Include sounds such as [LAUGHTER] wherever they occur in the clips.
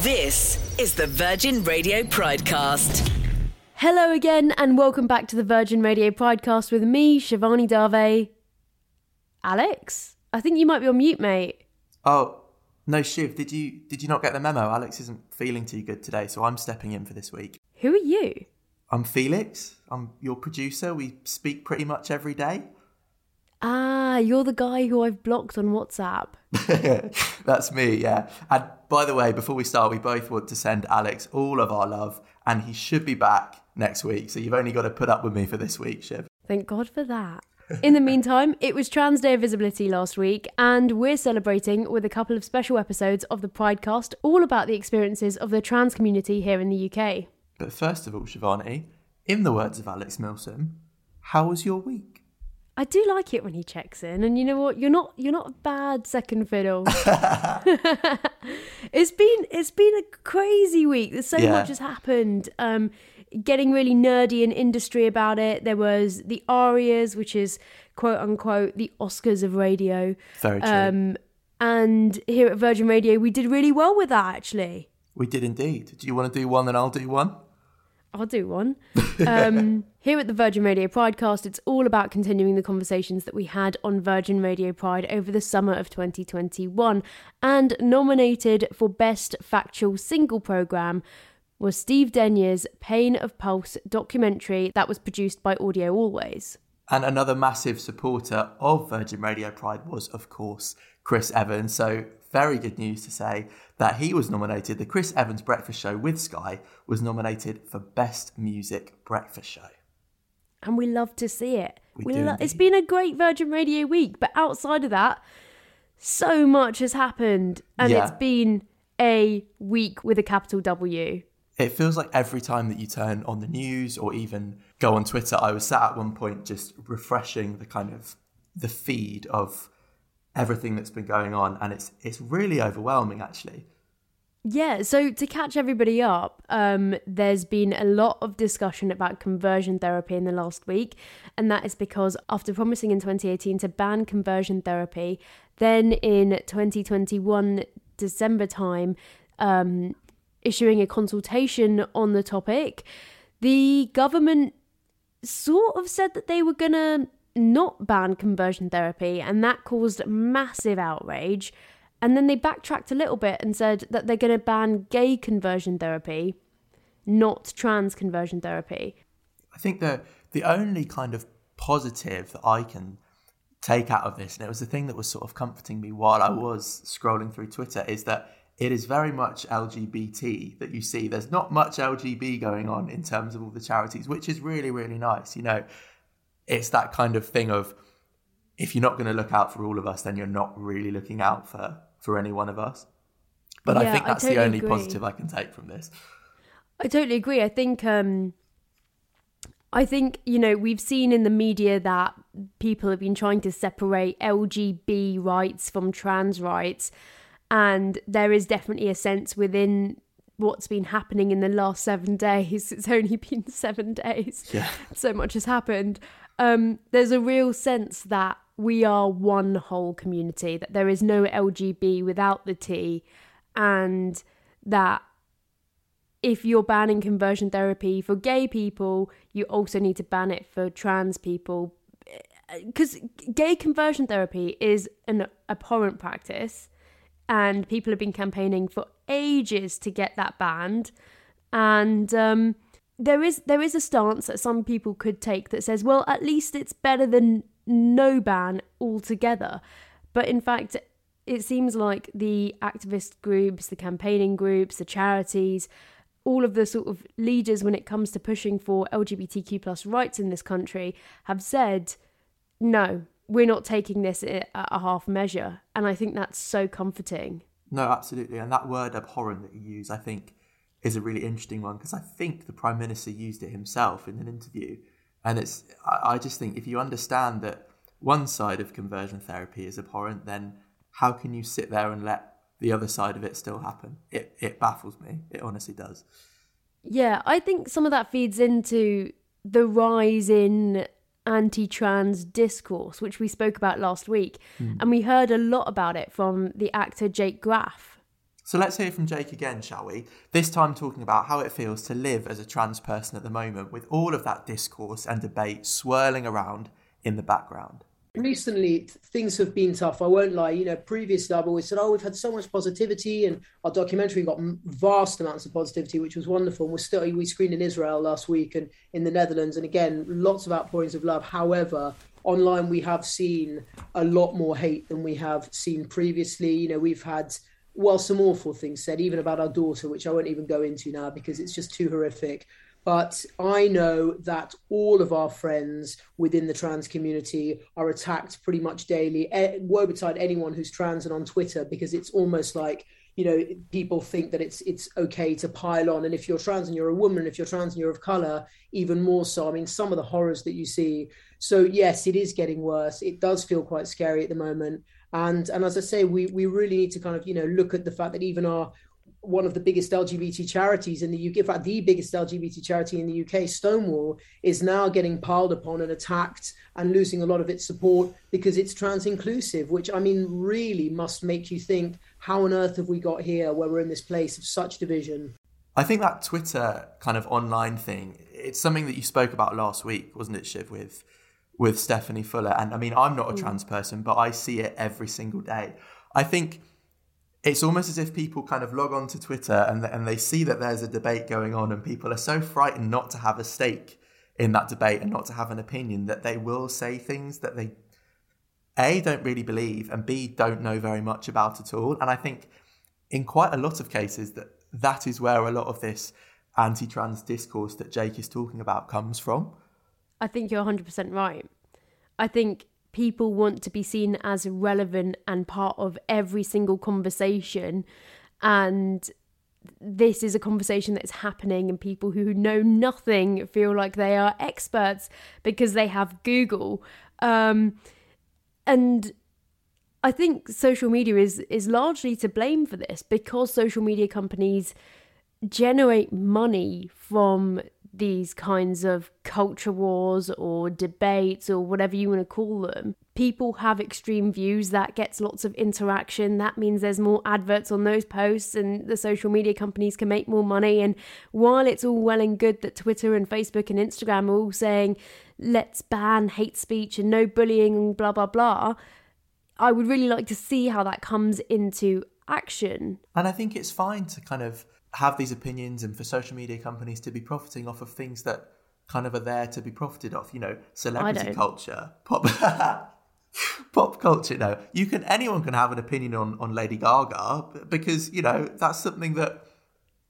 This is the Virgin Radio Pridecast. Hello again, and welcome back to the Virgin Radio Pridecast with me, Shivani Dave. Alex, I think you might be on mute, mate. Oh, no, Shiv, did you did you not get the memo? Alex isn't feeling too good today, so I'm stepping in for this week. Who are you? I'm Felix. I'm your producer. We speak pretty much every day. Ah, you're the guy who I've blocked on WhatsApp. [LAUGHS] That's me, yeah. And by the way, before we start, we both want to send Alex all of our love, and he should be back next week. So you've only got to put up with me for this week, Shiv. Thank God for that. In the meantime, it was Trans Day of Visibility last week, and we're celebrating with a couple of special episodes of the Pridecast, all about the experiences of the trans community here in the UK. But first of all, Shivani, in the words of Alex Milsom, how was your week? I do like it when he checks in, and you know what? You're not you're not a bad second fiddle. [LAUGHS] it's been it's been a crazy week. There's so Yeah. much has happened. Um, getting really nerdy in industry about it. There was the Arias, which is quote unquote the Oscars of radio. Very true. Um, and here at Virgin Radio, we did really well with that. Actually, we did indeed. Do you want to do one, and I'll do one? I'll do one. Um, [LAUGHS] here at the Virgin Radio Pridecast, it's all about continuing the conversations that we had on Virgin Radio Pride over the summer of 2021. And nominated for Best Factual Single Programme was Steve Denier's Pain of Pulse documentary that was produced by Audio Always. And another massive supporter of Virgin Radio Pride was, of course, Chris Evans. So, very good news to say that he was nominated. The Chris Evans Breakfast Show with Sky was nominated for Best Music Breakfast Show. And we love to see it. We do lo- it's been a great Virgin Radio week, but outside of that, so much has happened, and Yeah. it's been a week with a capital W. It feels like every time that you turn on the news or even go on Twitter, I was sat at one point just refreshing the kind of the feed of everything that's been going on, and it's it's really overwhelming actually. Yeah, so to catch everybody up, um, there's been a lot of discussion about conversion therapy in the last week, and that is because after promising in 2018 to ban conversion therapy, then in 2021 December time, um, issuing a consultation on the topic, the government sort of said that they were gonna not ban conversion therapy, and that caused massive outrage. And then they backtracked a little bit and said that they're going to ban gay conversion therapy, not trans conversion therapy. I think the the only kind of positive that I can take out of this, and it was the thing that was sort of comforting me while I was scrolling through Twitter, is that it is very much LGBT that you see. There's not much LGB going on in terms of all the charities, which is really, really nice. You know, it's that kind of thing of if you're not going to look out for all of us, then you're not really looking out for for any one of us. But I Yeah, think I that's totally the only agree. positive I can take from this. I totally agree. I think um I think, you know, we've seen in the media that people have been trying to separate LGB rights from trans rights and there is definitely a sense within what's been happening in the last 7 [LAUGHS] days. It's only been 7 days. Yeah. so much has happened. Um, there's a real sense that we are one whole community, that there is no LGB without the T, and that if you're banning conversion therapy for gay people, you also need to ban it for trans people. Because gay conversion therapy is an abhorrent practice, and people have been campaigning for ages to get that banned. And um, there is there is a stance that some people could take that says, well, at least it's better than no ban altogether. But in fact, it seems like the activist groups, the campaigning groups, the charities, all of the sort of leaders when it comes to pushing for LGBTQ plus rights in this country have said, no, we're not taking this at a half measure. And I think that's so comforting. No, absolutely. And that word abhorrent that you use, I think, is a really interesting one because I think the Prime Minister used it himself in an interview. And it's, I, I just think if you understand that one side of conversion therapy is abhorrent, then how can you sit there and let the other side of it still happen? It, it baffles me. It honestly does. Yeah, I think some of that feeds into the rise in anti trans discourse, which we spoke about last week. Hmm. And we heard a lot about it from the actor Jake Graff. So let's hear from Jake again, shall we? This time talking about how it feels to live as a trans person at the moment with all of that discourse and debate swirling around in the background. Recently, things have been tough. I won't lie. You know, previously I've always said, "Oh, we've had so much positivity," and our documentary got vast amounts of positivity, which was wonderful. And we're still we screened in Israel last week and in the Netherlands, and again, lots of outpourings of love. However, online we have seen a lot more hate than we have seen previously. You know, we've had well some awful things said, even about our daughter, which I won't even go into now because it's just too horrific. But I know that all of our friends within the trans community are attacked pretty much daily. Eh, woe betide anyone who's trans and on Twitter because it's almost like you know people think that it's it's okay to pile on. And if you're trans and you're a woman if you're trans and you're of color even more so. I mean some of the horrors that you see. So yes it is getting worse. It does feel quite scary at the moment and and as i say we we really need to kind of you know look at the fact that even our one of the biggest LGBT charities in the UK, in fact, the biggest LGBT charity in the UK, Stonewall, is now getting piled upon and attacked and losing a lot of its support because it's trans inclusive, which I mean, really must make you think how on earth have we got here where we're in this place of such division? I think that Twitter kind of online thing, it's something that you spoke about last week, wasn't it, Shiv, with, with Stephanie Fuller? And I mean, I'm not a mm. trans person, but I see it every single day. I think it's almost as if people kind of log on to Twitter and, and they see that there's a debate going on, and people are so frightened not to have a stake in that debate and not to have an opinion that they will say things that they a don't really believe and b don't know very much about at all. And I think in quite a lot of cases that that is where a lot of this anti-trans discourse that Jake is talking about comes from. I think you're 100% right. I think people want to be seen as relevant and part of every single conversation and this is a conversation that's happening and people who know nothing feel like they are experts because they have google um, and i think social media is is largely to blame for this because social media companies generate money from these kinds of culture wars or debates or whatever you want to call them. People have extreme views that gets lots of interaction. That means there's more adverts on those posts and the social media companies can make more money. And while it's all well and good that Twitter and Facebook and Instagram are all saying, let's ban hate speech and no bullying and blah, blah, blah, I would really like to see how that comes into action. And I think it's fine to kind of have these opinions and for social media companies to be profiting off of things that kind of are there to be profited off. You know, celebrity culture, pop. [LAUGHS] pop culture no you can anyone can have an opinion on on lady gaga because you know that's something that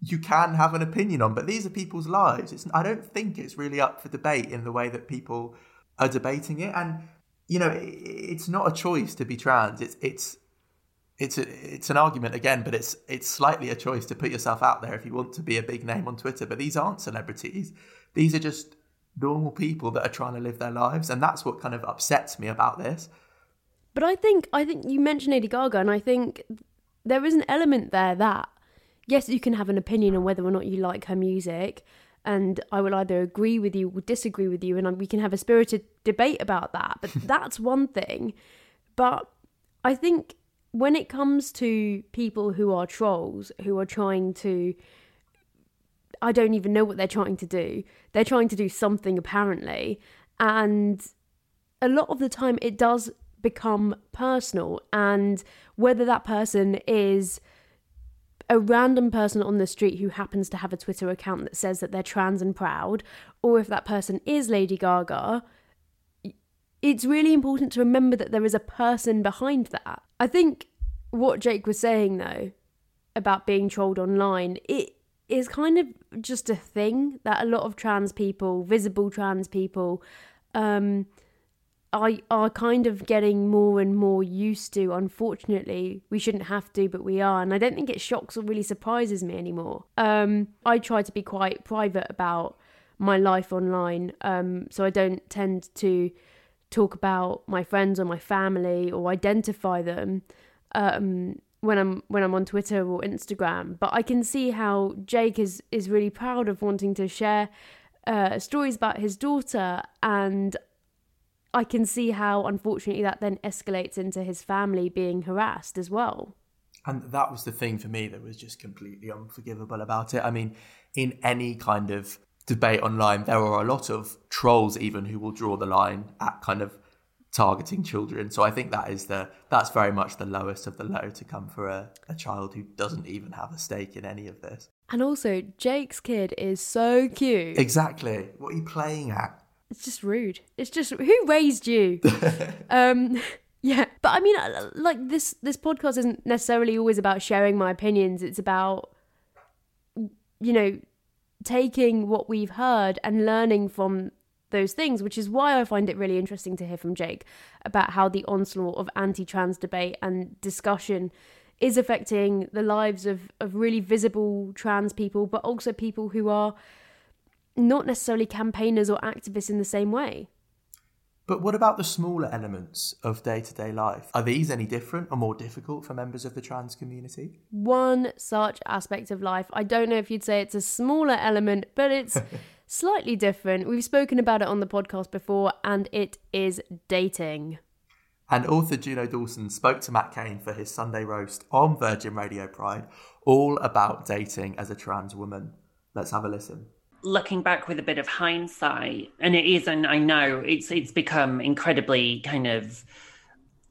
you can have an opinion on but these are people's lives it's i don't think it's really up for debate in the way that people are debating it and you know it, it's not a choice to be trans it's it's it's a, it's an argument again, but it's it's slightly a choice to put yourself out there if you want to be a big name on Twitter. But these aren't celebrities; these are just normal people that are trying to live their lives, and that's what kind of upsets me about this. But I think I think you mentioned Lady Gaga, and I think there is an element there that yes, you can have an opinion on whether or not you like her music, and I will either agree with you or disagree with you, and we can have a spirited debate about that. But [LAUGHS] that's one thing. But I think when it comes to people who are trolls, who are trying to I don't even know what they're trying to do. They're trying to do something apparently. And a lot of the time it does become personal. And whether that person is a random person on the street who happens to have a Twitter account that says that they're trans and proud, or if that person is Lady Gaga, it's really important to remember that there is a person behind that. I think what Jake was saying though about being trolled online, it is kind of just a thing that a lot of trans people, visible trans people, um, are are kind of getting more and more used to. Unfortunately, we shouldn't have to, but we are, and I don't think it shocks or really surprises me anymore. Um, I try to be quite private about my life online, um, so I don't tend to talk about my friends or my family or identify them um, when I'm when I'm on Twitter or Instagram. But I can see how Jake is is really proud of wanting to share uh, stories about his daughter, and I can see how unfortunately that then escalates into his family being harassed as well. And that was the thing for me that was just completely unforgivable about it. I mean, in any kind of debate online, there are a lot of trolls even who will draw the line at kind of targeting children. So I think that is the that's very much the lowest of the low to come for a, a child who doesn't even have a stake in any of this. And also, Jake's kid is so cute. Exactly. What are you playing at? It's just rude. It's just who raised you? [LAUGHS] um yeah, but I mean uh, like this this podcast isn't necessarily always about sharing my opinions. It's about you know taking what we've heard and learning from those things, which is why I find it really interesting to hear from Jake about how the onslaught of anti trans debate and discussion is affecting the lives of, of really visible trans people, but also people who are not necessarily campaigners or activists in the same way. But what about the smaller elements of day to day life? Are these any different or more difficult for members of the trans community? One such aspect of life, I don't know if you'd say it's a smaller element, but it's [LAUGHS] slightly different. We've spoken about it on the podcast before, and it is dating. And author Juno Dawson spoke to Matt Cain for his Sunday roast on Virgin Radio Pride, all about dating as a trans woman. Let's have a listen looking back with a bit of hindsight, and it is, and I know it's it's become incredibly kind of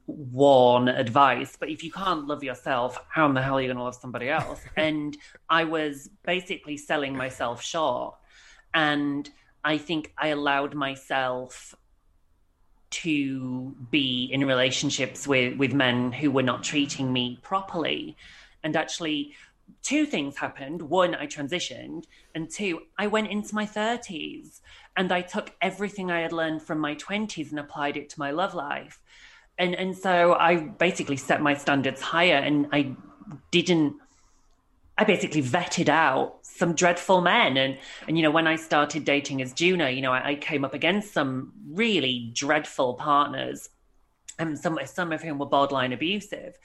worn advice, but if you can't love yourself, how in the hell are you going to love somebody else? [LAUGHS] and I was basically selling myself short, and I think I allowed myself to be in relationships with with men who were not treating me properly, and actually two things happened. One, I transitioned, and two, I went into my 30s and I took everything I had learned from my 20s and applied it to my love life. And and so I basically set my standards higher and I didn't I basically vetted out some dreadful men. And and you know, when I started dating as Juno, you know, I, I came up against some really dreadful partners. And some some of whom were borderline abusive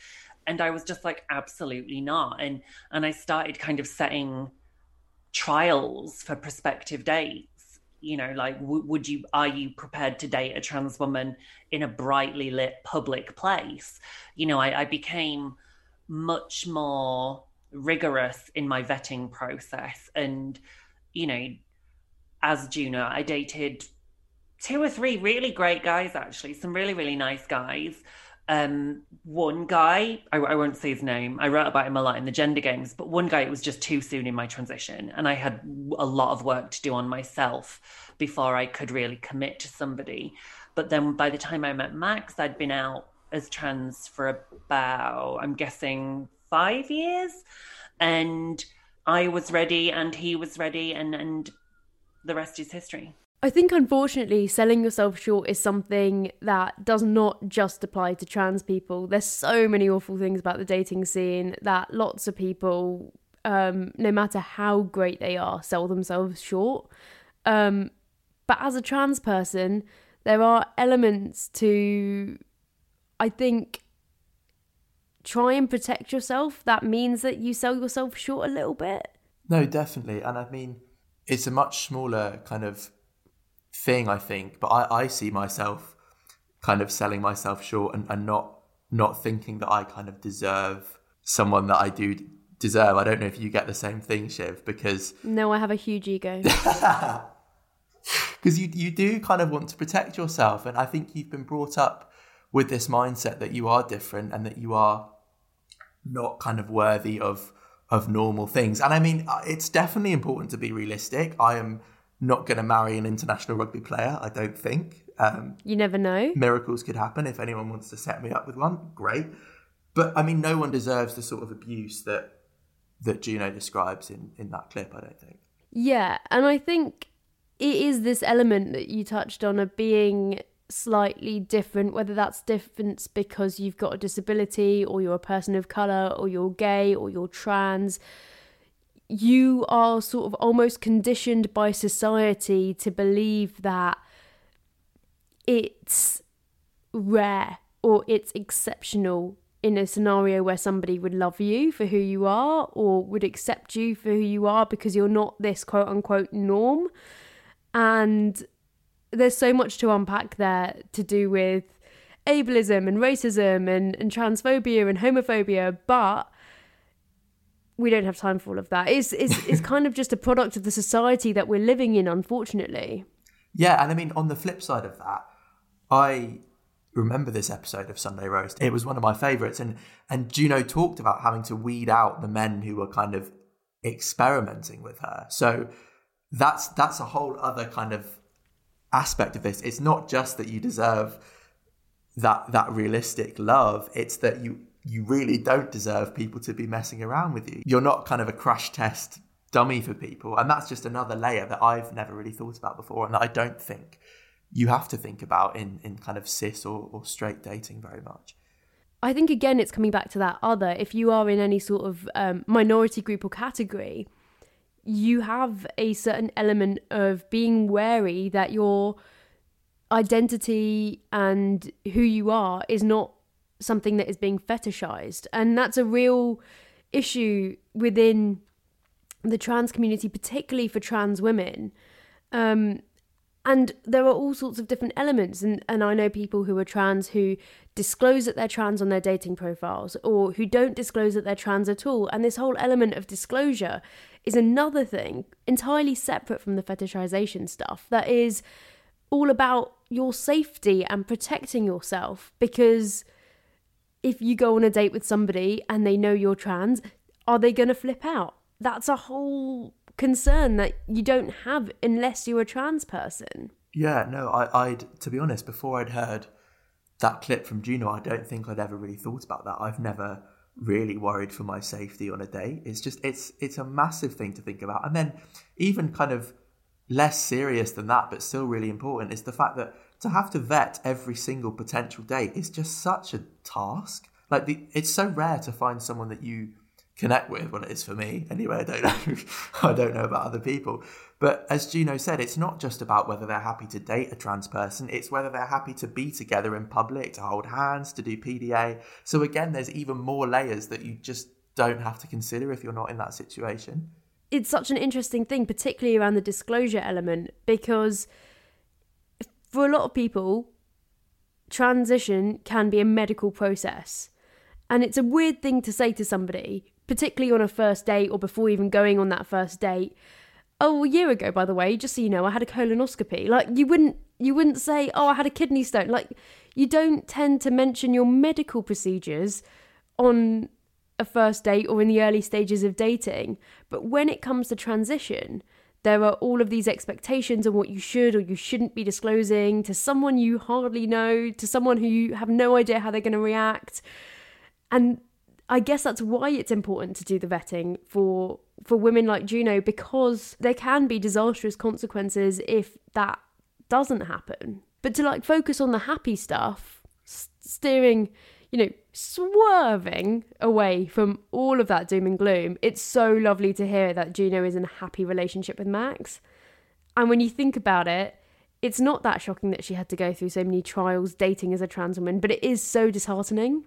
and I was just like absolutely not. And and I started kind of setting trials for prospective dates you know like w- would you are you prepared to date a trans woman in a brightly lit public place? You know I, I became much more rigorous in my vetting process. And you know as Juno I dated two or three really great guys actually some really really nice guys um, one guy, I, I, won't say his name, I wrote about him a lot in the gender games, but one guy, it was just too soon in my transition. And I had a lot of work to do on myself before I could really commit to somebody. But then by the time I met Max, I'd been out as trans for about, I'm guessing, five years. And I was ready and he was ready, and, and the rest is history. I think unfortunately selling yourself short is something that does not just apply to trans people. There's so many awful things about the dating scene that lots of people, um, no matter how great they are, sell themselves short. Um, but as a trans person, there are elements to, I think, try and protect yourself. That means that you sell yourself short a little bit. No, definitely. And I mean, it's a much smaller kind of thing, I think. But I, I see myself kind of selling myself short and, and not not thinking that I kind of deserve someone that I do deserve. I don't know if you get the same thing, Shiv, because no, I have a huge ego. [LAUGHS] [LAUGHS] Because you you do kind of want to protect yourself, and I think you've been brought up with this mindset that you are different and that you are not kind of worthy of of normal things. And I mean, uh, it's definitely important to be realistic. I am not going to marry an international rugby player, I don't think. Um, you never know. Miracles could happen. If anyone wants to set me up with one, great. But I mean, no one deserves the sort of abuse that that Juno describes in, in that clip, I don't think. Yeah, and I think it is this element that you touched on of being slightly different, whether that's difference because you've got a disability or you're a person of colour or you're gay or you're trans you are sort of almost conditioned by society to believe that it's rare or it's exceptional in a scenario where somebody would love you for who you are or would accept you for who you are because you're not this quote unquote norm. And there's so much to unpack there to do with ableism and racism and, and transphobia and homophobia, but we don't have time for all of that. It's, it's, it's [LAUGHS] kind of just a product of the society that we're living in, unfortunately. Yeah, and I mean, on the flip side of that, I remember this episode of Sunday Roast. It was one of my favourites, and and Juno talked about having to weed out the men who were kind of experimenting with her. So that's that's a whole other kind of aspect of this. It's not just that you deserve that that realistic love. It's that you you really don't deserve people to be messing around with you. You're not kind of a crash test dummy for people, and that's just another layer that I've never really thought about before, and that I don't think you have to think about in in kind of cis or, or straight dating very much. I think again, it's coming back to that other. If you are in any sort of um, minority group or category, you have a certain element of being wary that your identity and who you are is not something that is being fetishized. And that's a real issue within the trans community, particularly for trans women. Um, and there are all sorts of different elements. And, and I know people who are trans who disclose that they're trans on their dating profiles or who don't disclose that they're trans at all. And this whole element of disclosure is another thing entirely separate from the fetishization stuff that is all about your safety and protecting yourself. Because if you go on a date with somebody and they know you're trans, are they going to flip out? That's a whole concern that you don't have unless you're a trans person. Yeah, no, I, I'd to be honest, before I'd heard that clip from Juno, I don't think I'd ever really thought about that. I've never really worried for my safety on a date. It's just it's it's a massive thing to think about. And then even kind of less serious than that, but still really important, is the fact that to have to vet every single potential date is just such a task. Like the, it's so rare to find someone that you connect with. Well, it is for me anyway. I don't know. [LAUGHS] I don't know about other people. But as Juno said, it's not just about whether they're happy to date a trans person. It's whether they're happy to be together in public, to hold hands, to do PDA. So again, there's even more layers that you just don't have to consider if you're not in that situation. It's such an interesting thing, particularly around the disclosure element, because for a lot of people, transition can be a medical process. And it's a weird thing to say to somebody particularly on a first date or before even going on that first date. Oh, a year ago, by the way, just so you know, I had a colonoscopy. Like you wouldn't you wouldn't say, "Oh, I had a kidney stone." Like you don't tend to mention your medical procedures on a first date or in the early stages of dating. But when it comes to transition, there are all of these expectations on what you should or you shouldn't be disclosing to someone you hardly know, to someone who you have no idea how they're going to react. And I guess that's why it's important to do the vetting for for women like Juno because there can be disastrous consequences if that doesn't happen. But to like focus on the happy stuff, steering, you know, swerving away from all of that doom and gloom. It's so lovely to hear that Juno is in a happy relationship with Max. And when you think about it, it's not that shocking that she had to go through so many trials dating as a trans woman, but it is so disheartening.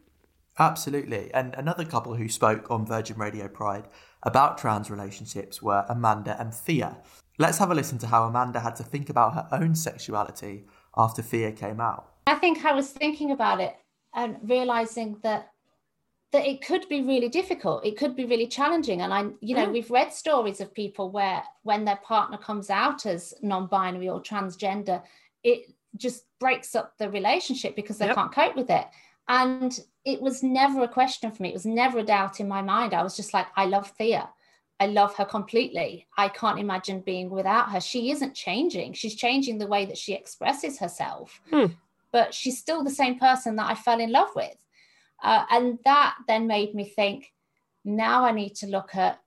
Absolutely. And another couple who spoke on Virgin Radio Pride about trans relationships were Amanda and Thea. Let's have a listen to how Amanda had to think about her own sexuality after Thea came out. I think I was thinking about it and realizing that that it could be really difficult it could be really challenging and i you know mm. we've read stories of people where when their partner comes out as non-binary or transgender it just breaks up the relationship because they yep. can't cope with it and it was never a question for me. It was never a doubt in my mind. I was just like, I love Thea. I love her completely. I can't imagine being without her. She isn't changing. She's changing the way that she expresses herself, hmm. But she's still the same person that I fell in love with. Uh, and that then made me think now I need to look at,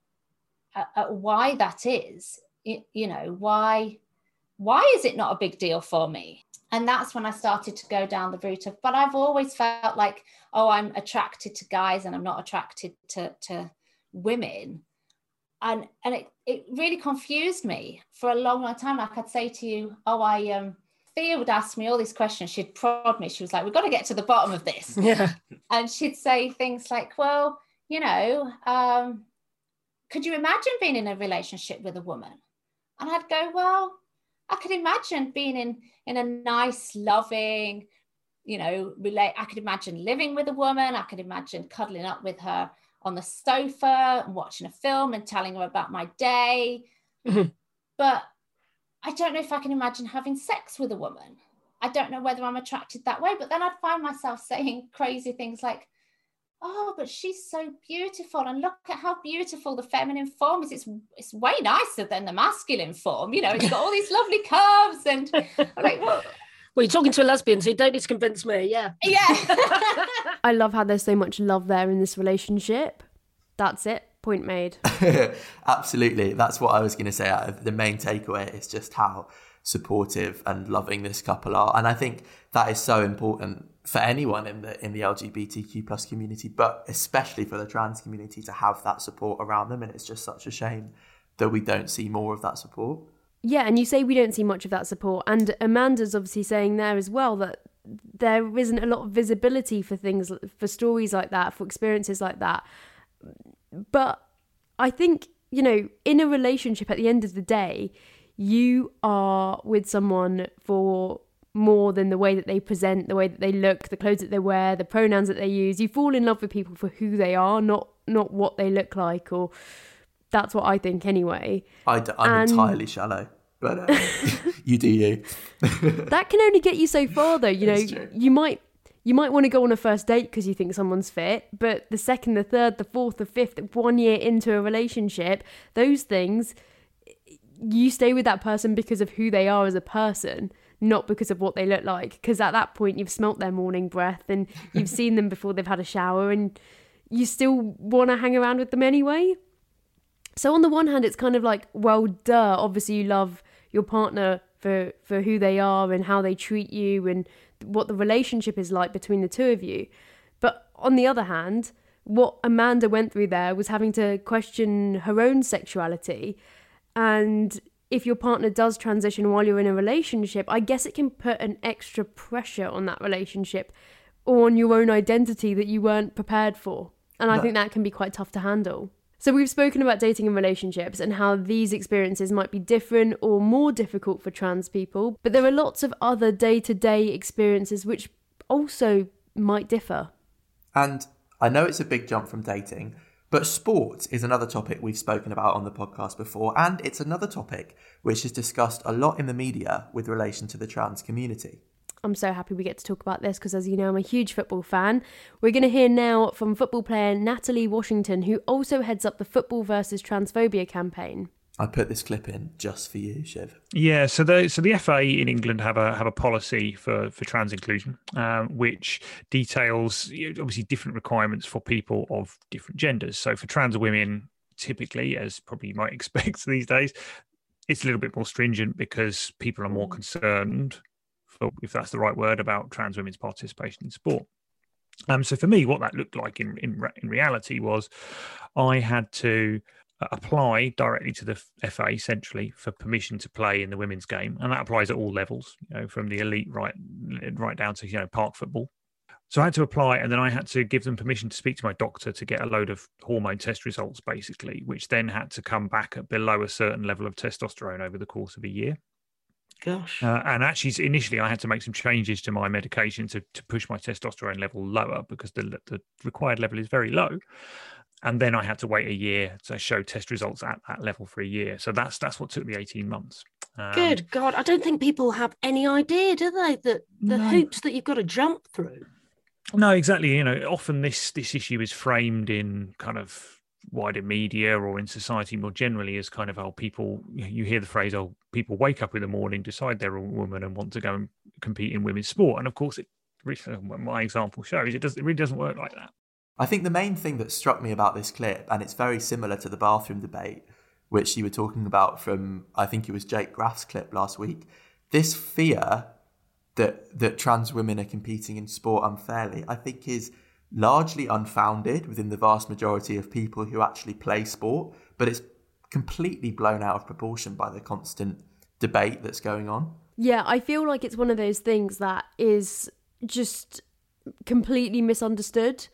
at, at why that is. It, you know, why why is it not a big deal for me? and that's when I started to go down the route of, but I've always felt like, oh, I'm attracted to guys and I'm not attracted to, to women. And and it, it really confused me for a long, long time. Like I'd say to you, oh, I um Thea would ask me all these questions. She'd prod me. She was like, we've got to get to the bottom of this. [LAUGHS] Yeah. And she'd say things like, well, you know, um, could you imagine being in a relationship with a woman? And I'd go, well, I could imagine being in in a nice, loving, you know, relate. I could imagine living with a woman. I could imagine cuddling up with her on the sofa and watching a film and telling her about my day. Mhm. But I don't know if I can imagine having sex with a woman. I don't know whether I'm attracted that way. But then I'd find myself [LAUGHS] saying crazy things like, oh, but she's so beautiful. And look at how beautiful the feminine form is. It's, it's way nicer than the masculine form. You know, it's got all these lovely curves. And [LAUGHS] I'm like, well, Well, you're talking to a lesbian, so you don't need to convince me. Yeah. yeah. [LAUGHS] I love how there's so much love there in this relationship. That's it. Point made. [LAUGHS] Absolutely. That's what I was going to say. The main takeaway is just how supportive and loving this couple are, and I think that is so important for anyone in the in the LGBTQ plus community, but especially for the trans community to have that support around them. And it's just such a shame that we don't see more of that support. Yeah, and you say we don't see much of that support. And Amanda's obviously saying there as well that there isn't a lot of visibility for things, for stories like that, for experiences like that. But I think, you know, in a relationship at the end of the day, you are with someone for more than the way that they present, the way that they look, the clothes that they wear, the pronouns that they use. You fall in love with people for who they are, not not what they look like or that's what I think anyway. I d- I'm And- entirely shallow, but uh, [LAUGHS] you do you. that can only get you so far though you know you might you might want to go on a first date because you think someone's fit but the second the third the fourth the fifth one year into a relationship those things you stay with that person because of who they are as a person not because of what they look like because at that point you've smelt their morning breath and [LAUGHS] you've seen them before they've had a shower and you still want to hang around with them anyway so on the one hand, it's kind of like, well, duh. Obviously, you love your partner for for who they are and how they treat you and what the relationship is like between the two of you. But on the other hand, what Amanda went through there was having to question her own sexuality, and if your partner does transition while you're in a relationship, I guess it can put an extra pressure on that relationship or on your own identity that you weren't prepared for. And I That- think that can be quite tough to handle. So we've spoken about dating and relationships and how these experiences might be different or more difficult for trans people, but there are lots of other day-to-day experiences which also might differ. And I know it's a big jump from dating, but sport is another topic we've spoken about on the podcast before, and it's another topic which is discussed a lot in the media with relation to the trans community. I'm so happy we get to talk about this because, as you know, I'm a huge football fan. We're going to hear now from football player Natalie Washington, who also heads up the Football versus Transphobia campaign. I put this clip in just for you, Shiv. Yeah, so the so the FA in England have a have a policy for for trans inclusion, um, which details obviously different requirements for people of different genders. So for trans women, typically, as probably you might [LAUGHS] expect these days, it's a little bit more stringent because people are more concerned, for, if that's the right word, about trans women's participation in sport. Um, so for me, what that looked like in in, in reality was, I had to uh, apply directly to the FA centrally for permission to play in the women's game, and that applies at all levels, you know, from the elite right right down to you know park football. So I had to apply, and then I had to give them permission to speak to my doctor to get a load of hormone test results, basically, which then had to come back at below a certain level of testosterone over the course of a year. Gosh. Uh, and actually, initially, I had to make some changes to my medication to, to push my testosterone level lower because the, the required level is very low. And then I had to wait a year to show test results at that level for a year. So that's that's what took me 18 months. Um, Good God. I don't think people have any idea, do they, that the No. hoops that you've got to jump through. No, exactly. You know, often this this issue is framed in kind of wider media or in society more generally as kind of how people you hear the phrase oh people wake up in the morning decide they're a woman and want to go and compete in women's sport. And of course it my example shows it does it really doesn't work like that. I think the main thing that struck me about this clip, and it's very similar to the bathroom debate, which you were talking about from, I think it was Jake Graff's clip last week, this fear that that trans women are competing in sport unfairly, I think is largely unfounded within the vast majority of people who actually play sport, but it's completely blown out of proportion by the constant debate that's going on. Yeah, I feel like it's one of those things that is just completely misunderstood.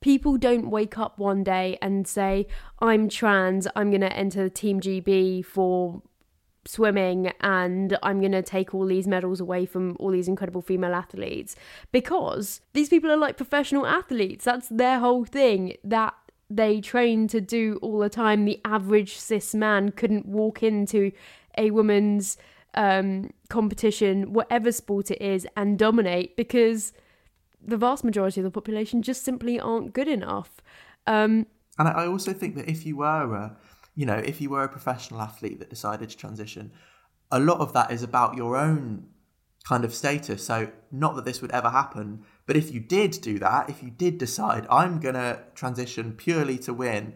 People don't wake up one day and say, I'm trans, I'm going to enter Team GB for swimming and I'm going to take all these medals away from all these incredible female athletes because these people are like professional athletes. That's their whole thing. That they train to do all the time. The average cis man couldn't walk into a woman's um, competition, whatever sport it is, and dominate because the vast majority of the population just simply aren't good enough. Um, and I also think that if you were a, you know, if you were a professional athlete that decided to transition, a lot of that is about your own kind of status. So, not that this would ever happen, but if you did do that, if you did decide, I'm going to transition purely to win,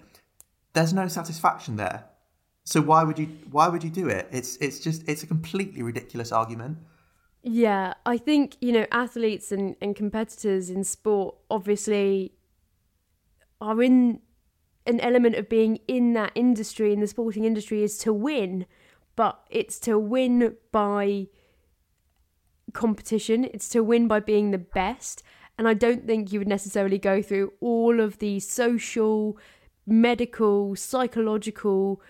there's no satisfaction there. So why would you why would you do it? It's it's just it's a completely ridiculous argument. Yeah, I think, you know, athletes and, and competitors in sport obviously are in an element of being in that industry, in the sporting industry, is to win, but it's to win by competition, it's to win by being the best. And I don't think you would necessarily go through all of the social, medical, psychological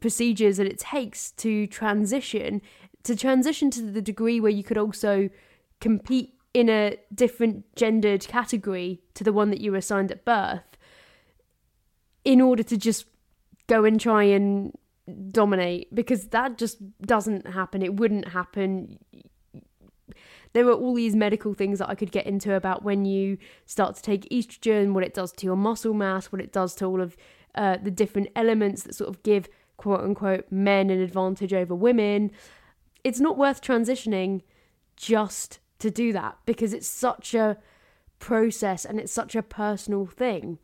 procedures that it takes to transition, to transition to the degree where you could also compete in a different gendered category to the one that you were assigned at birth in order to just go and try and dominate because that just doesn't happen. It wouldn't happen. There were all these medical things that I could get into about when you start to take estrogen, what it does to your muscle mass, what it does to all of uh, the different elements that sort of give quote unquote men an advantage over women. It's not worth transitioning just to do that because it's such a process and it's such a personal thing.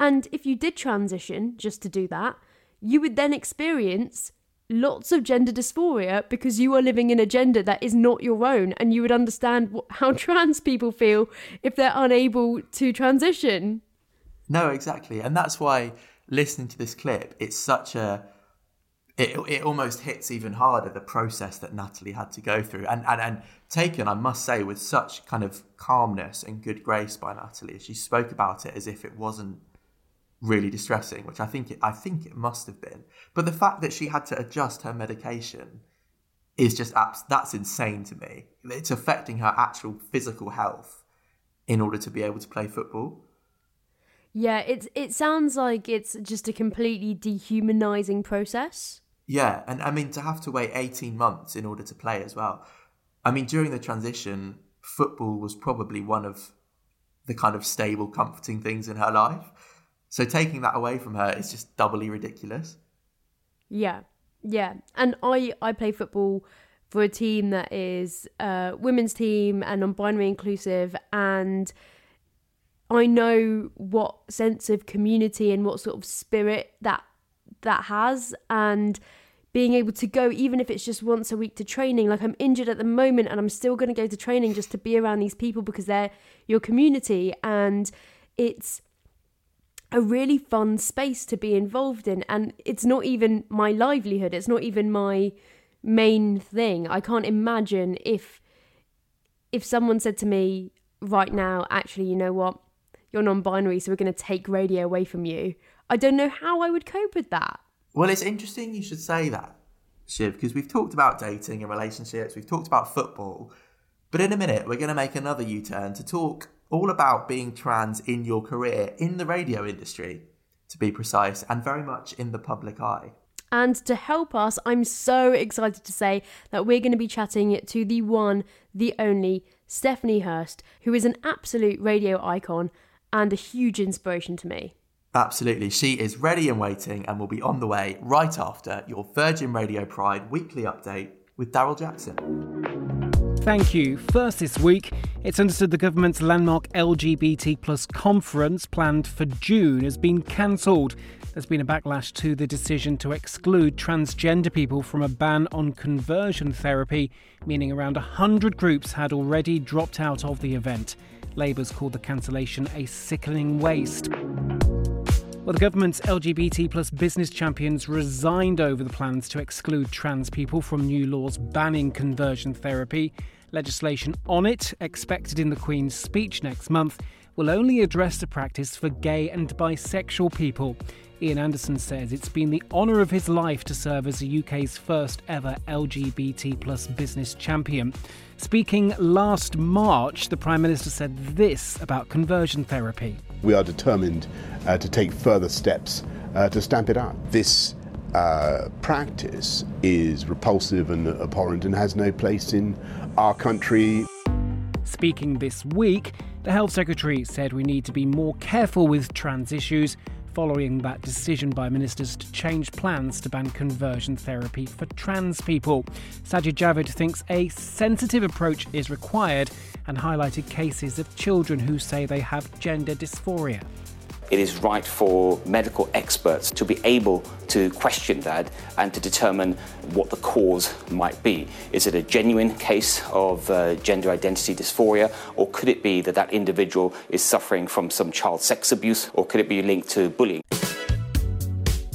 And if you did transition just to do that, you would then experience lots of gender dysphoria because you are living in a gender that is not your own and you would understand [LAUGHS] how trans people feel if they're unable to transition. No, exactly. And that's why listening to this clip, it's such a it, it almost hits even harder the process that Natalie had to go through and, and, and taken, I must say, with such kind of calmness and good grace by Natalie. She spoke about it as if it wasn't really distressing, which I think it, I think it must have been. But the fact that she had to adjust her medication is just abs- that's insane to me. It's affecting her actual physical health in order to be able to play football. Yeah, it's it sounds like it's just a completely dehumanizing process. Yeah, and I mean to have to wait 18 months in order to play as well. I mean during the transition, football was probably one of the kind of stable comforting things in her life so taking that away from her is just doubly ridiculous. Yeah, yeah. And I I play football for a team that is a women's team and non-binary inclusive, and I know what sense of community and what sort of spirit that that has, and being able to go even if it's just once a week to training like i'm injured at the moment and i'm still going to go to training just to be around these people because they're your community and it's a really fun space to be involved in and it's not even my livelihood it's not even my main thing. I can't imagine if if someone said to me right now actually you know what? You're non-binary so we're going to take radio away from you. I don't know how i would cope with that. Well it's interesting you should say that shiv because we've talked about dating and relationships we've talked about football but in a minute we're going to make another u-turn to talk all about being trans in your career in the radio industry, to be precise, and very much in the public eye. And to help us, I'm so excited to say that we're going to be chatting to the one, the only Stephanie Hirst, who is an absolute radio icon and a huge inspiration to me. Absolutely. She is ready and waiting and will be on the way right after your Virgin Radio Pride weekly update with Daryl Jackson. Thank you. First this week, it's understood the government's landmark LGBT plus conference planned for June has been cancelled. There's been a backlash to the decision to exclude transgender people from a ban on conversion therapy, meaning around 100 groups had already dropped out of the event. Labour's called the cancellation a sickening waste. Well, the government's LGBT plus business champions resigned over the plans to exclude trans people from new laws banning conversion therapy. Legislation on it expected in the Queen's speech next month, will only address the practice for gay and bisexual people. Iain Anderson says it's been the honour of his life to serve as the UK's first ever LGBT plus business champion. Speaking last March, the Prime Minister said this about conversion therapy. We are determined uh, to take further steps uh, to stamp it out. This uh, practice is repulsive and abhorrent and has no place in our country. Speaking this week, the Health Secretary said we need to be more careful with trans issues following that decision by ministers to change plans to ban conversion therapy for trans people. Sajid Javid thinks a sensitive approach is required and highlighted cases of children who say they have gender dysphoria it is right for medical experts to be able to question that and to determine what the cause might be. Is it a genuine case of uh, gender identity dysphoria, or could it be that that individual is suffering from some child sex abuse, or could it be linked to bullying?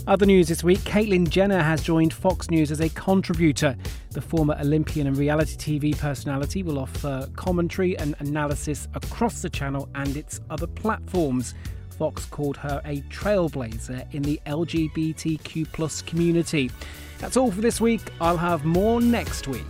Other news this week Caitlyn Jenner has joined Fox News as a contributor. The former Olympian and reality TV personality will offer commentary and analysis across the channel and its other platforms. Fox called her a trailblazer in the LGBTQ community. That's all for this week. I'll have more next week.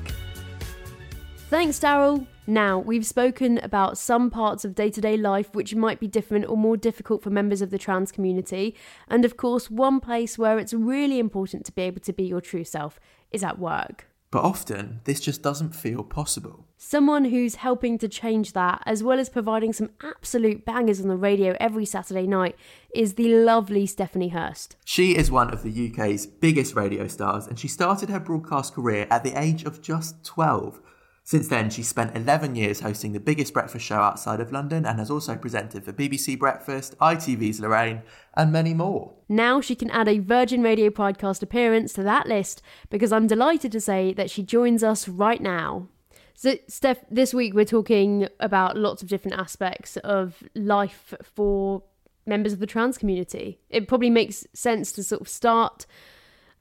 Thanks, Daryl. Now, we've spoken about some parts of day to day life which might be different or more difficult for members of the trans community. And of course, one place where it's really important to be able to be your true self is at work. But often, this just doesn't feel possible. Someone who's helping to change that, as well as providing some absolute bangers on the radio every Saturday night, is the lovely Stephanie Hirst. She is one of the UK's biggest radio stars, and she started her broadcast career at the age of just 12 since then, she spent 11 years hosting the biggest breakfast show outside of London and has also presented for BBC Breakfast, ITV's Lorraine, and many more. Now she can add a Virgin Radio podcast appearance to that list because I'm delighted to say that she joins us right now. So, Steph, this week we're talking about lots of different aspects of life for members of the trans community. It probably makes sense to sort of start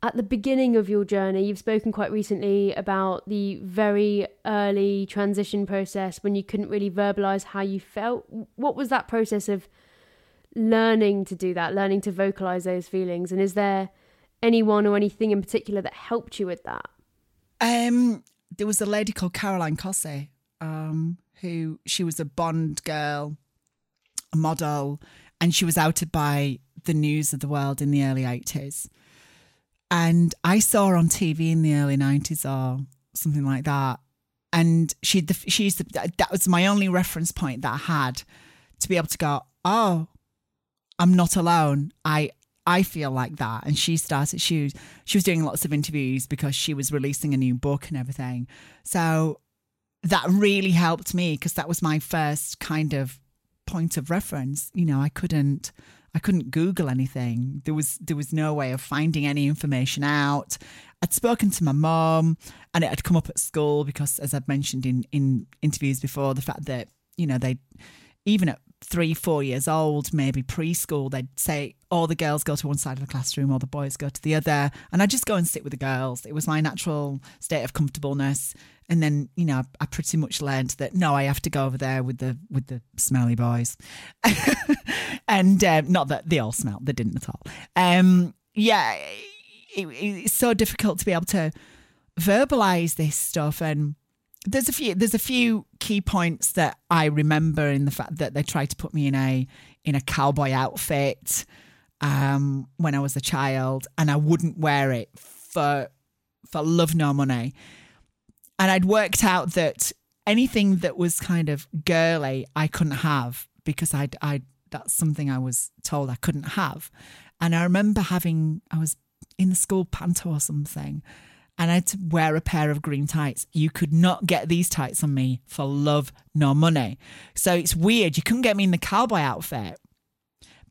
at the beginning of your journey, you've spoken quite recently about the very early transition process when you couldn't really verbalize how you felt. What was that process of learning to do that, learning to vocalize those feelings? And is there anyone or anything in particular that helped you with that? Um, there was a lady called Caroline Cossey, um, who she was a Bond girl, a model, and she was outed by the news of the world in the early 80s. And I saw her on TV in the early 90s or something like that. And she, the, she's the, that was my only reference point that I had to be able to go, oh, I'm not alone. I I feel like that. And she started she she was doing lots of interviews because she was releasing a new book and everything. So that really helped me because that was my first kind of point of reference. You know, I couldn't I couldn't Google anything. There was there was no way of finding any information out. I'd spoken to my mom and it had come up at school because as I've mentioned in, in interviews before, the fact that, you know, they even at three, four years old, maybe preschool, they'd say all the girls go to one side of the classroom or the boys go to the other. And I just go and sit with the girls. It was my natural state of comfortableness and then you know I pretty much learned that no, I have to go over there with the with the smelly boys, [LAUGHS] and um, not that they all smelled, they didn't at all. Um, yeah, it, it's so difficult to be able to verbalize this stuff, and there's a few there's a few key points that I remember in the fact that they tried to put me in a in a cowboy outfit um, when I was a child, and I wouldn't wear it for for love nor money and I'd worked out that anything that was kind of girly, I couldn't have because I'd, I that's something I was told I couldn't have. And I remember having, I was in the school panto or something, and I had to wear a pair of green tights. You could not get these tights on me for love nor money. So it's weird. You couldn't get me in the cowboy outfit.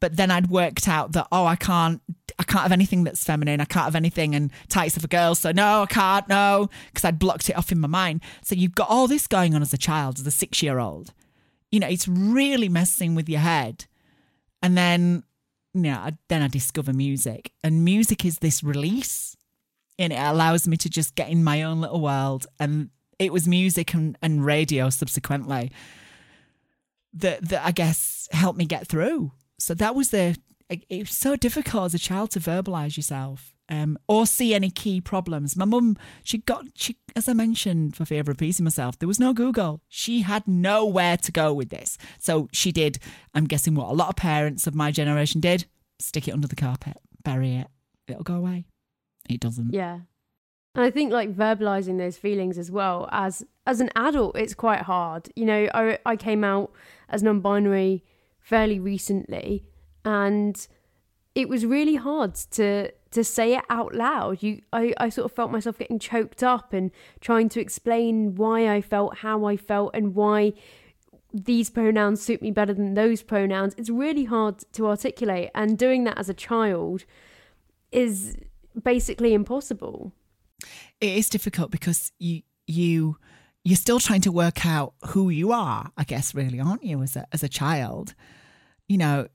But then I'd worked out that, oh, I can't I can't have anything that's feminine. I can't have anything and tights a girl So no, I can't. No, because I'd blocked it off in my mind. So you've got all this going on as a child, as a six year old. You know, it's really messing with your head. And then, you know, I, then I discover music, and music is this release, and it allows me to just get in my own little world. And it was music and, and radio subsequently that that I guess helped me get through. So that was the it was so difficult as a child to verbalize yourself um, or see any key problems. My mum, she got she as I mentioned for fear of repeating myself, there was no Google. She had nowhere to go with this. So she did, I'm guessing what a lot of parents of my generation did, stick it under the carpet, bury it. It'll go away. It doesn't. Yeah. And I think like verbalizing those feelings as well as as an adult, it's quite hard. You know, I I came out as non-binary fairly recently, and it was really hard to to say it out loud. You, I, I sort of felt myself getting choked up and trying to explain why I felt how I felt and why these pronouns suit me better than those pronouns. It's really hard to articulate, and doing that as a child is basically impossible. It is difficult because you you you're still trying to work out who you are, I guess, really, aren't you, as a as a child? You know,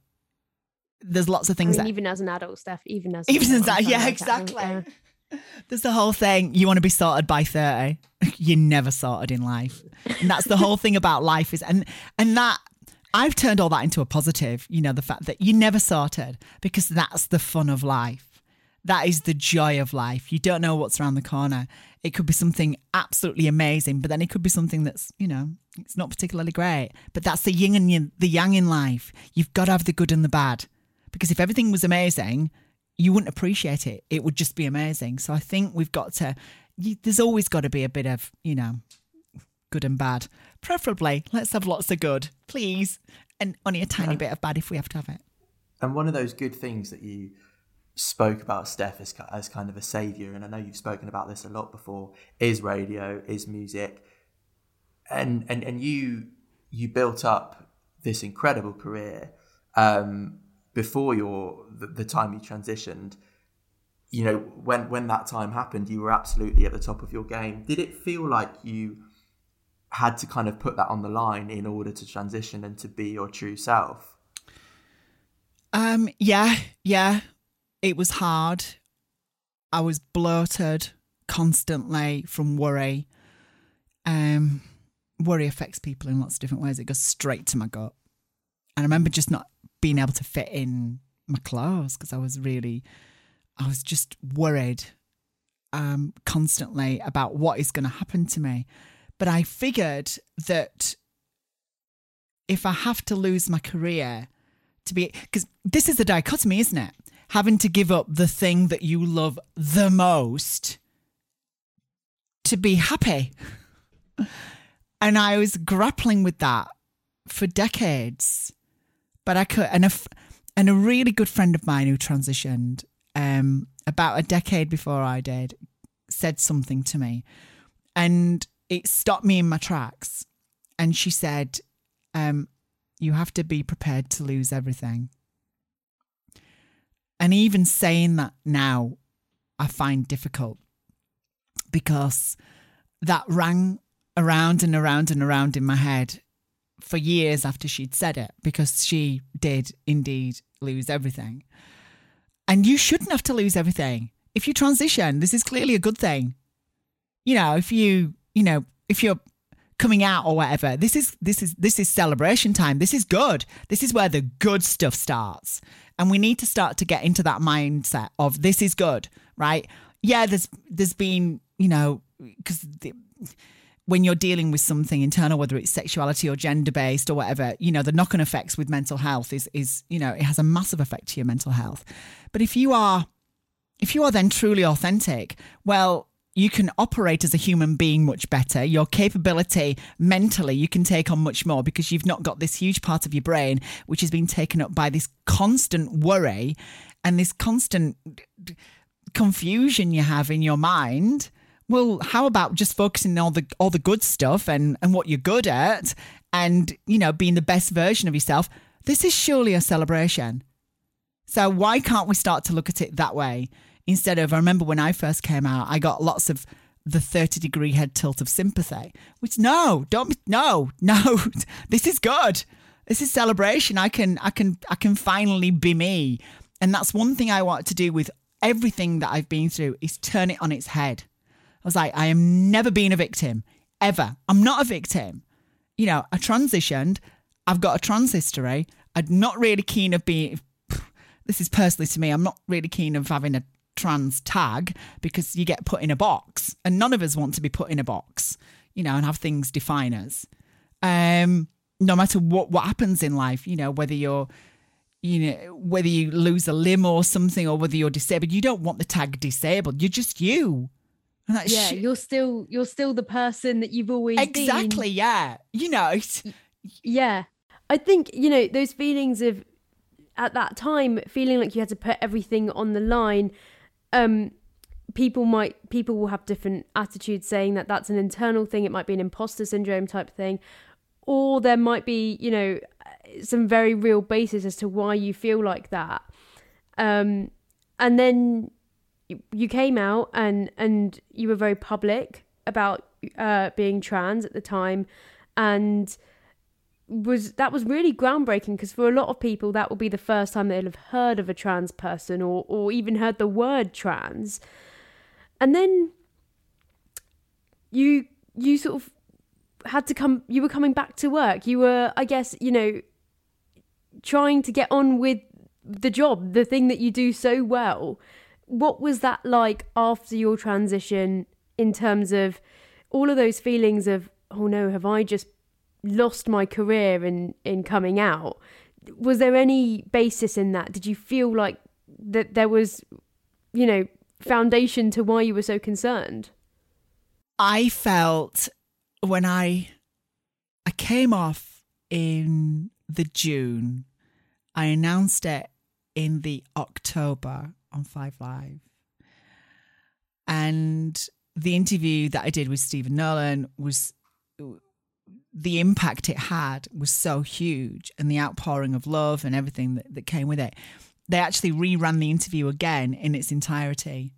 there's lots of things I mean, that even as an adult, Steph, even as [LAUGHS] even as that, [LAUGHS] yeah, exactly. yeah. [LAUGHS] There's the whole thing. You want to be sorted by thirty. You're never sorted in life, and that's the whole thing about life. Is and and that I've turned all that into a positive. You know, the fact that you're never sorted because that's the fun of life. That is the joy of life. You don't know what's around the corner. It could be something absolutely amazing, but then it could be something that's you know it's not particularly great. But that's the yin and yin, the yang in life. You've got to have the good and the bad because if everything was amazing, you wouldn't appreciate it. It would just be amazing. So I think we've got to, you, there's always got to be a bit of, you know, good and bad. Preferably, let's have lots of good, please. And only a tiny bit of bad if we have to have it. And one of those good things that you spoke about, Steph, as, as kind of a savior, and I know you've spoken about this a lot before, is radio, is music. And, and, and you, you built up this incredible career. Um, before your the, the time you transitioned you know when when that time happened you were absolutely at the top of your game did it feel like you had to kind of put that on the line in order to transition and to be your true self um yeah yeah it was hard i was bloated constantly from worry um worry affects people in lots of different ways it goes straight to my gut and i remember just not being able to fit in my clothes because I was really, I was just worried um, constantly about what is going to happen to me. But I figured that if I have to lose my career to be, because this is the dichotomy, isn't it? Having to give up the thing that you love the most to be happy. [LAUGHS] and I was grappling with that for decades but I could and a and a really good friend of mine who transitioned um, about a decade before I did said something to me, and it stopped me in my tracks. And she said, um, "You have to be prepared to lose everything." And even saying that now, I find difficult because that rang around and around and around in my head for years after she'd said it because she did indeed lose everything. And you shouldn't have to lose everything. If you transition, this is clearly a good thing. You know, if you, you know, if you're coming out or whatever, this is this is this is celebration time. This is good. This is where the good stuff starts. And we need to start to get into that mindset of this is good, right? Yeah, there's there's been, you know, because when you're dealing with something internal, whether it's sexuality or gender based or whatever, you know, the knock on effects with mental health is, is, you know, it has a massive effect to your mental health. But if you are, if you are then truly authentic, well, you can operate as a human being much better. Your capability mentally, you can take on much more because you've not got this huge part of your brain which has been taken up by this constant worry and this constant confusion you have in your mind well, how about just focusing on all the all the good stuff and and what you're good at, and you know being the best version of yourself? This is surely a celebration. So why can't we start to look at it that way instead of? I remember when I first came out, I got lots of the 30 degree head tilt of sympathy which no don't no no [LAUGHS] this is good this is celebration i can i can i can finally be me and that's one thing i want to do with everything that i've been through is turn it on its head I was like, I am never being a victim, ever. I'm not a victim. You know, I transitioned. I've got a trans history. I'm not really keen of being. [SIGHS] This is personally to me. I'm not really keen of having a trans tag because you get put in a box, and none of us want to be put in a box, you know, and have things define us. Um, no matter what what happens in life, you know, whether you're you know whether you lose a limb or something or whether you're disabled you don't want the tag disabled you're just you yeah you're still you're still the person that you've always exactly been. yeah you know yeah i think you know those feelings of at that time feeling like you had to put everything on the line um people might people will have different attitudes saying that that's an internal thing it might be an imposter syndrome type thing or there might be you know some very real basis as to why you feel like that. Um, and then you came out and and you were very public about uh, being trans at the time, and was that was really groundbreaking because for a lot of people that will be the first time they'll have heard of a trans person or or even heard the word trans, and then you you sort of had to come you were coming back to work you were i guess you know trying to get on with the job, the thing that you do so well. What was that like after your transition in terms of all of those feelings of, oh no, have I just lost my career in, in coming out? Was there any basis in that? Did you feel like that there was, you know, foundation to why you were so concerned? I felt when I I came off in the June I announced it in the October on Five Live. And the interview that I did with Stephen Nolan was the impact it had was so huge and the outpouring of love and everything that, that came with it. They actually reran the interview again in its entirety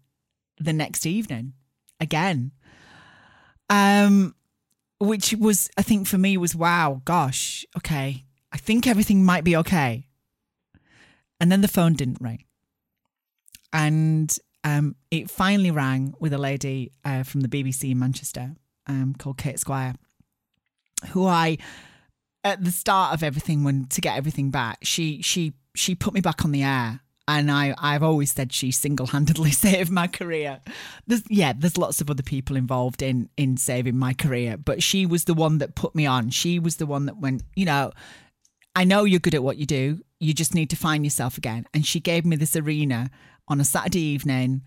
the next evening again. Um, which was, I think for me was wow, gosh, okay, I think everything might be okay. And then the phone didn't ring. And um, it finally rang with a lady uh, from the BBC in Manchester um, called Kate Squire, who I, at the start of everything, when to get everything back, she she she put me back on the air. And I, I've always said she single-handedly [LAUGHS] saved my career. There's, yeah, there's lots of other people involved in in saving my career, but she was the one that put me on. She was the one that went, you know, I know you're good at what you do. You just need to find yourself again. And she gave me this arena on a Saturday evening.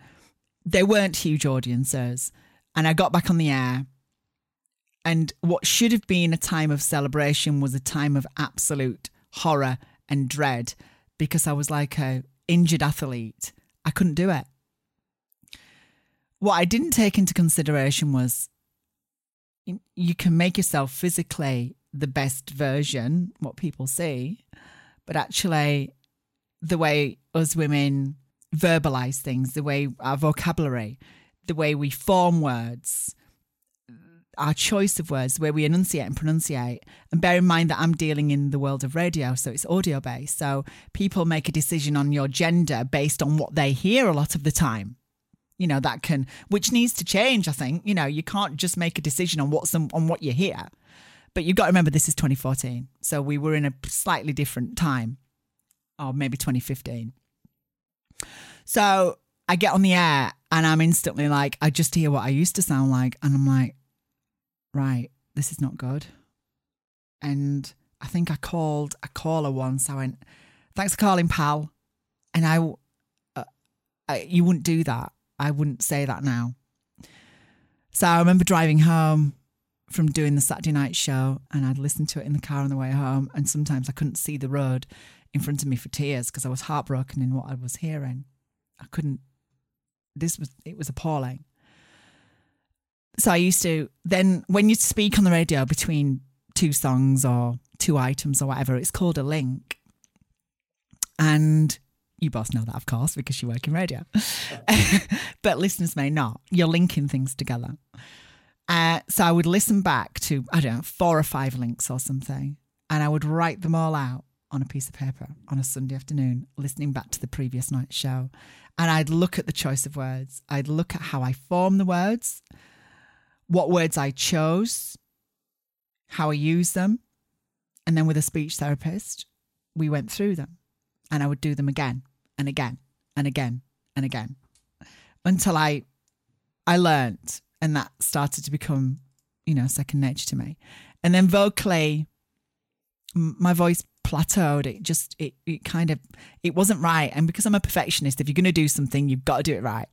There weren't huge audiences. And I got back on the air. And what should have been a time of celebration was a time of absolute horror and dread because I was like a injured athlete. I couldn't do it. What I didn't take into consideration was you can make yourself physically the best version, what people see, but actually the way us women verbalize things, the way our vocabulary, the way we form words, our choice of words, way we enunciate and pronunciate. And bear in mind that I'm dealing in the world of radio, so it's audio based. So people make a decision on your gender based on what they hear a lot of the time. You know, that can, which needs to change, I think. You know, you can't just make a decision on what's on what you hear. But you've got to remember this is 2014. So we were in a slightly different time, or maybe 2015. So I get on the air and I'm instantly like, I just hear what I used to sound like. And I'm like, right, this is not good. And I think I called a caller once. I went, thanks for calling, pal. And I, uh, I, you wouldn't do that. I wouldn't say that now. So I remember driving home from doing the Saturday night show and I'd listen to it in the car on the way home. And sometimes I couldn't see the road in front of me for tears because I was heartbroken in what I was hearing. I couldn't, this was, it was appalling. So I used to, then when you speak on the radio between two songs or two items or whatever, it's called a link. And you both know that, of course, because you work in radio. [LAUGHS] but listeners may not. You're linking things together. Uh, so I would listen back to, I don't know, four or five links or something, and I would write them all out on a piece of paper on a Sunday afternoon, listening back to the previous night's show. And I'd look at the choice of words, I'd look at how I form the words, what words I chose, how I use them, And then with a speech therapist, we went through them and I would do them again and again and again and again until I I learned and that started to become, you know, second nature to me. And then vocally my voice plateaued. It just it it kind of it wasn't right. And because I'm a perfectionist, if you're gonna do something, you've got to do it right.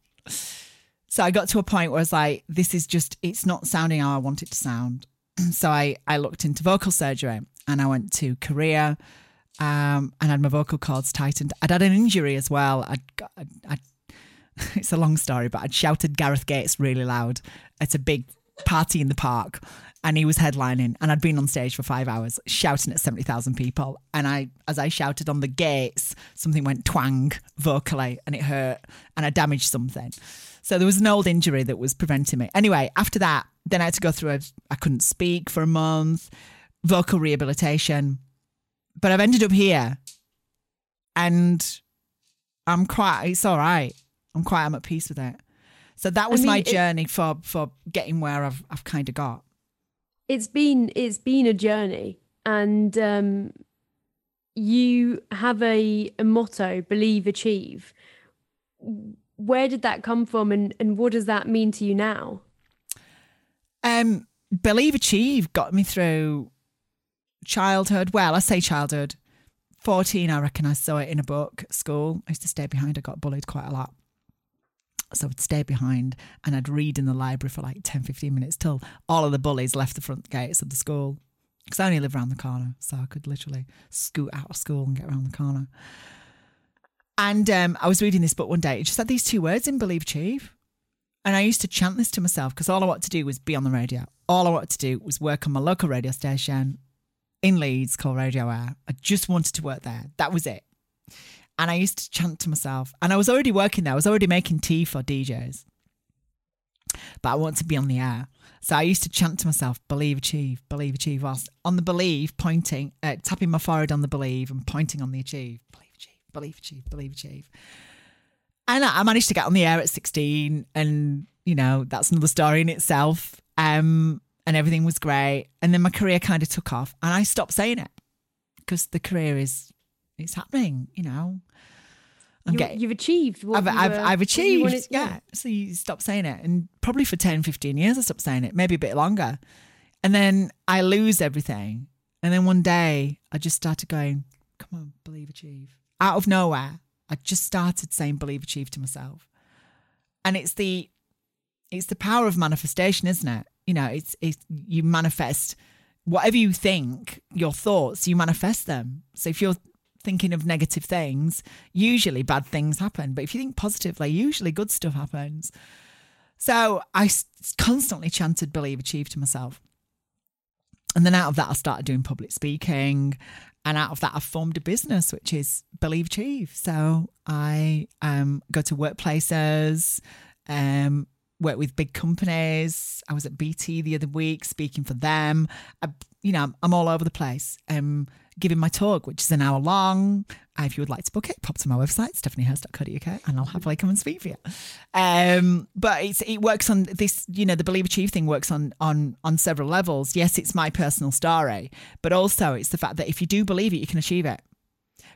So I got to a point where I was like, this is just it's not sounding how I want it to sound. [CLEARS THROAT] So I I looked into vocal surgery and I went to Korea um, and had my vocal cords tightened. I'd had an injury as well. I'd, I'd, I'd [LAUGHS] it's a long story, but I'd shouted Gareth Gates really loud at a big party in the park and he was headlining and I'd been on stage for five hours shouting at 70,000 people. And I, as I shouted on the gates, something went twang vocally and it hurt and I damaged something. So there was an old injury that was preventing me. Anyway, after that, then I had to go through, a, I couldn't speak for a month, vocal rehabilitation. But I've ended up here and I'm quite, it's all right. I'm quite, I'm at peace with it. So that was I mean, my journey it, for for getting where I've I've kind of got. It's been it's been a journey, and um, you have a, a motto: believe, achieve. Where did that come from, and and what does that mean to you now? Um, believe, achieve got me through childhood. Well, I say childhood. 14, I reckon I saw it in a book school. I used to stay behind. I got bullied quite a lot. So I'd stay behind and I'd read in the library for like 10, 15 minutes till all of the bullies left the front gates of the school. Because I only live around the corner, so I could literally scoot out of school and get around the corner. And um, I was reading this book one day. It just had these two words in Believe Achieve. And I used to chant this to myself because all I wanted to do was be on the radio. All I wanted to do was work on my local radio station in Leeds called Radio Aire. I just wanted to work there. That was it. And I used to chant to myself. And I was already working there. I was already making tea for DJs. But I want to be on the air. So I used to chant to myself, believe, achieve, believe, achieve, whilst on the believe, pointing, uh, tapping my forehead on the believe and pointing on the achieve. Believe, achieve, believe, achieve. And I managed to get on the air at 16. And, you know, that's another story in itself. Um, and everything was great. And then my career kind of took off and I stopped saying it because the career is, it's happening, you know. I'm you, getting, you've achieved I've, you I've, I've, achieved. Wanted, yeah. yeah. So you stop saying it. And probably for 10, 15 years, I stopped saying it, maybe a bit longer. And then I lose everything. And then one day I just started going, come on, believe, achieve. Out of nowhere, I just started saying believe, achieve to myself. And it's the, it's the power of manifestation, isn't it? You know, it's, it's, you manifest whatever you think, your thoughts, you manifest them. So if you're thinking of negative things, usually bad things happen. But if you think positively, usually good stuff happens. So I constantly chanted believe, achieve to myself. And then out of that, I started doing public speaking. And out of that, I formed a business, which is Believe Achieve. So I um, go to workplaces, um, work with big companies. I was at BT the other week speaking for them. I, you know, I'm all over the place. Um, giving my talk, which is an hour long. Uh, if you would like to book it, pop to my website, stephaniehirst.co.uk, and I'll happily come and speak for you. Um, but it works on this, you know, the Believe Achieve thing works on, on, on several levels. Yes, it's my personal story, but also it's the fact that if you do believe it, you can achieve it.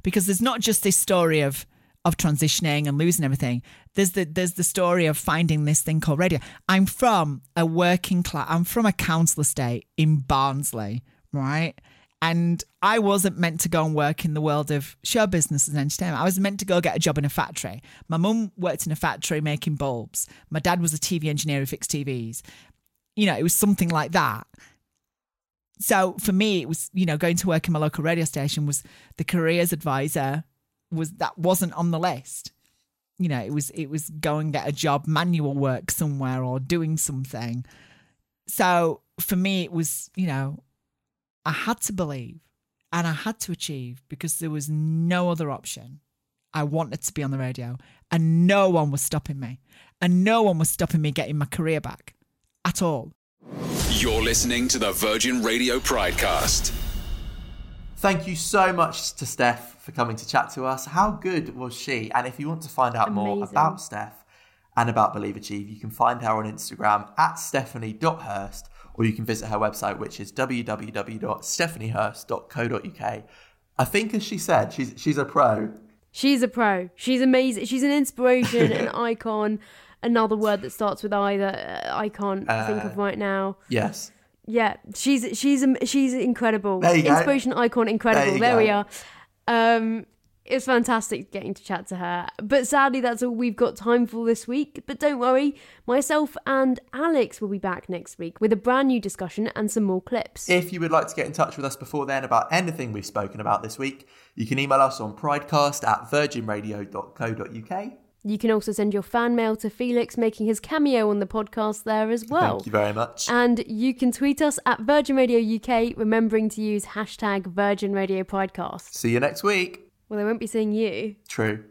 Because there's not just this story of, of transitioning and losing everything. There's the there's the story of finding this thing called radio. I'm from a working class. I'm from a council estate in Barnsley, right? And I wasn't meant to go and work in the world of show business and entertainment. I was meant to go get a job in a factory. My mum worked in a factory making bulbs. My dad was a TV engineer who fixed TVs. You know, it was something like that. So for me, it was, you know, going to work in my local radio station was the careers advisor was that wasn't on the list. You know, it was it was go and get a job, manual work somewhere or doing something. So for me, it was, you know, I had to believe and I had to achieve because there was no other option. I wanted to be on the radio and no one was stopping me. And no one was stopping me getting my career back at all. You're listening to the Virgin Radio Pridecast. Thank you so much to Steph for coming to chat to us. How good was she? And if you want to find out Amazing. more about Steph and about Believe Achieve, you can find her on Instagram at stephanie.hirst or you can visit her website, which is www.stephaniehirst.co.uk. I think, as she said, she's she's a pro. She's a pro. She's amazing. She's an inspiration, an [LAUGHS] icon. Another word that starts with I that uh, I can't think of Uh, right now. Yes. Yeah, she's she's she's incredible. There you go. Inspiration icon, incredible. There There, we are. Um, it's fantastic getting to chat to her. But sadly, that's all we've got time for this week. But don't worry, myself and Alex will be back next week with a brand new discussion and some more clips. If you would like to get in touch with us before then about anything we've spoken about this week, you can email us on pridecast at virginradio.co.uk. You can also send your fan mail to Felix, making his cameo on the podcast there as well. Thank you very much. And you can tweet us at Virgin Radio UK, remembering to use hashtag Virgin Radio Podcast. See you next week. Well, they won't be seeing you. True.